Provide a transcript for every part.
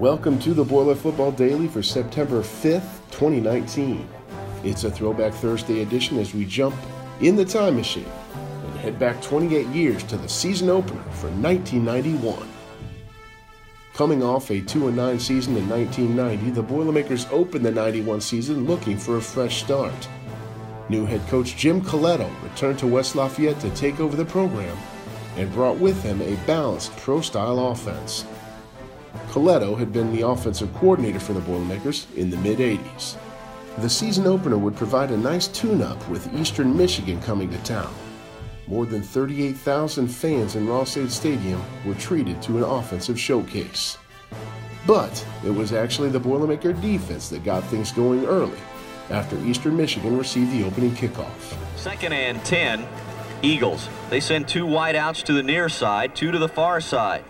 Welcome to the Boiler Football Daily for September 5th, 2019. It's a Throwback Thursday edition as we jump in the time machine and head back 28 years to the season opener for 1991. Coming off a 2 9 season in 1990, the Boilermakers opened the 91 season looking for a fresh start. New head coach Jim Colletto returned to West Lafayette to take over the program and brought with him a balanced pro style offense. Colletto had been the offensive coordinator for the Boilermakers in the mid 80s. The season opener would provide a nice tune up with Eastern Michigan coming to town. More than 38,000 fans in Ross-Ade Stadium were treated to an offensive showcase. But it was actually the Boilermaker defense that got things going early after Eastern Michigan received the opening kickoff. Second and 10, Eagles. They send two wideouts to the near side, two to the far side.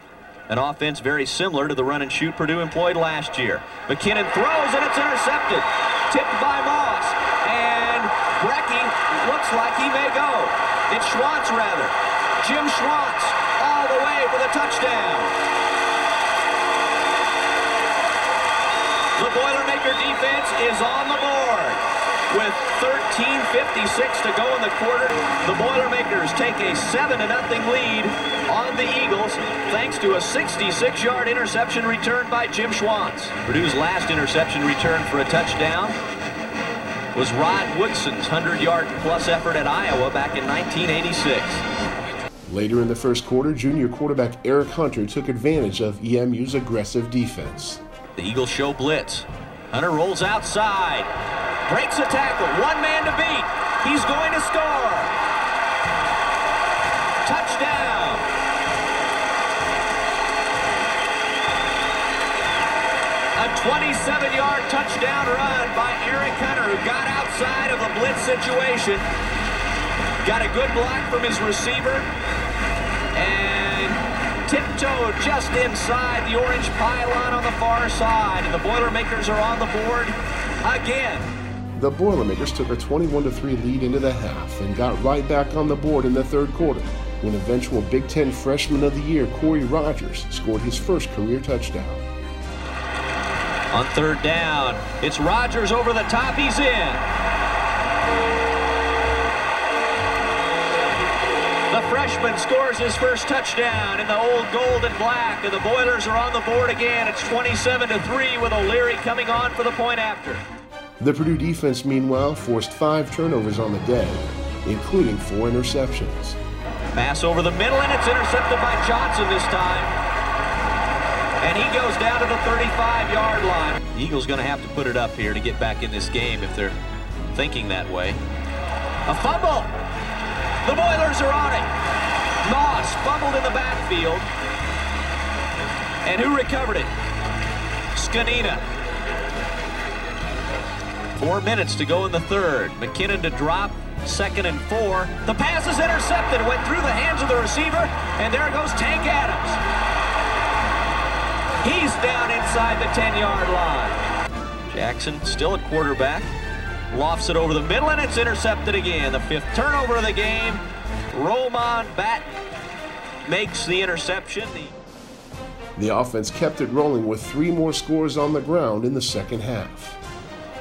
An offense very similar to the run and shoot Purdue employed last year. McKinnon throws and it's intercepted. Tipped by Moss. And Brecky looks like he may go. It's Schwantz rather. Jim Schwantz all the way for the touchdown. The Boilermaker defense is on the board. With 13.56 to go in the quarter, the Boilermakers take a 7-0 lead on the Eagles thanks to a 66-yard interception return by Jim Schwantz. Purdue's last interception return for a touchdown was Rod Woodson's 100-yard plus effort at Iowa back in 1986. Later in the first quarter, junior quarterback Eric Hunter took advantage of EMU's aggressive defense. The Eagles show blitz. Hunter rolls outside breaks a tackle, one man to beat. He's going to score. Touchdown. A 27-yard touchdown run by Eric Hunter, who got outside of a blitz situation. Got a good block from his receiver. And tiptoed just inside the orange pylon on the far side. And the Boilermakers are on the board again the Boilermakers took a 21-3 lead into the half and got right back on the board in the third quarter when eventual Big Ten Freshman of the Year Corey Rogers scored his first career touchdown. On third down, it's Rogers over the top. He's in. The freshman scores his first touchdown in the old gold and black, and the Boilers are on the board again. It's 27 to 3 with O'Leary coming on for the point after. The Purdue defense, meanwhile, forced five turnovers on the day, including four interceptions. Pass over the middle, and it's intercepted by Johnson this time. And he goes down to the 35-yard line. The Eagles going to have to put it up here to get back in this game if they're thinking that way. A fumble. The Boilers are on it. Moss fumbled in the backfield. And who recovered it? Zgonina. Four minutes to go in the third. McKinnon to drop. Second and four. The pass is intercepted. Went through the hands of the receiver. And there goes Tank Adams. He's down inside the 10-yard line. Jackson still at quarterback. Lofts it over the middle, and it's intercepted again. The fifth turnover of the game. Roman Bat makes the interception. The offense kept it rolling with three more scores on the ground in the second half.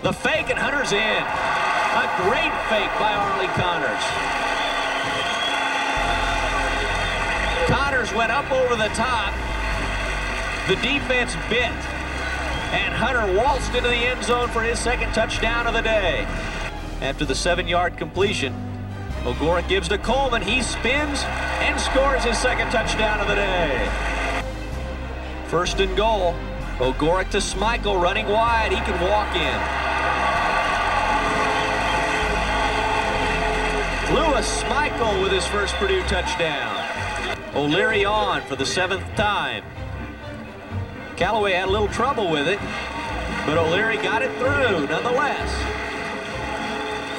The fake and Hunter's in. A great fake by Arlie Connors. Connors went up over the top. The defense bit. And Hunter waltzed into the end zone for his second touchdown of the day. After the seven-yard completion, Ogorek gives to Coleman. He spins and scores his second touchdown of the day. First and goal. Ogorek to Smikle running wide. He can walk in. Lewis Smikle with his first Purdue touchdown. O'Leary on for the seventh time. Callaway had a little trouble with it, but O'Leary got it through nonetheless.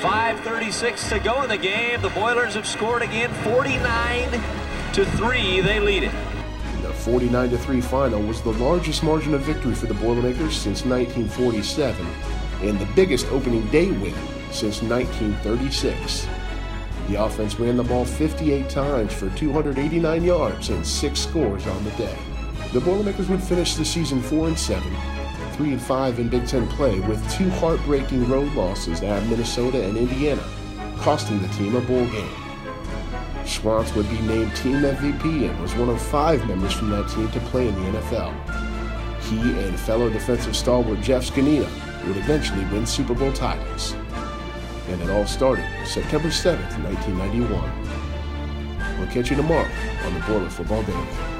5.36 to go in the game. The Boilers have scored again 49 to 3. They lead it. The 49-3 final was the largest margin of victory for the Boilermakers since 1947 and the biggest opening day win since 1936. The offense ran the ball 58 times for 289 yards and six scores on the day. The Boilermakers would finish the season 4 and 7, 3 and 5 in Big Ten play, with two heartbreaking road losses at Minnesota and Indiana, costing the team a bowl game. Schwantz would be named team MVP and was one of five members from that team to play in the NFL. He and fellow defensive stalwart Jeff Zgonina would eventually win Super Bowl titles. And it all started September 7th, 1991. We'll catch you tomorrow on the Boiler Football Daily.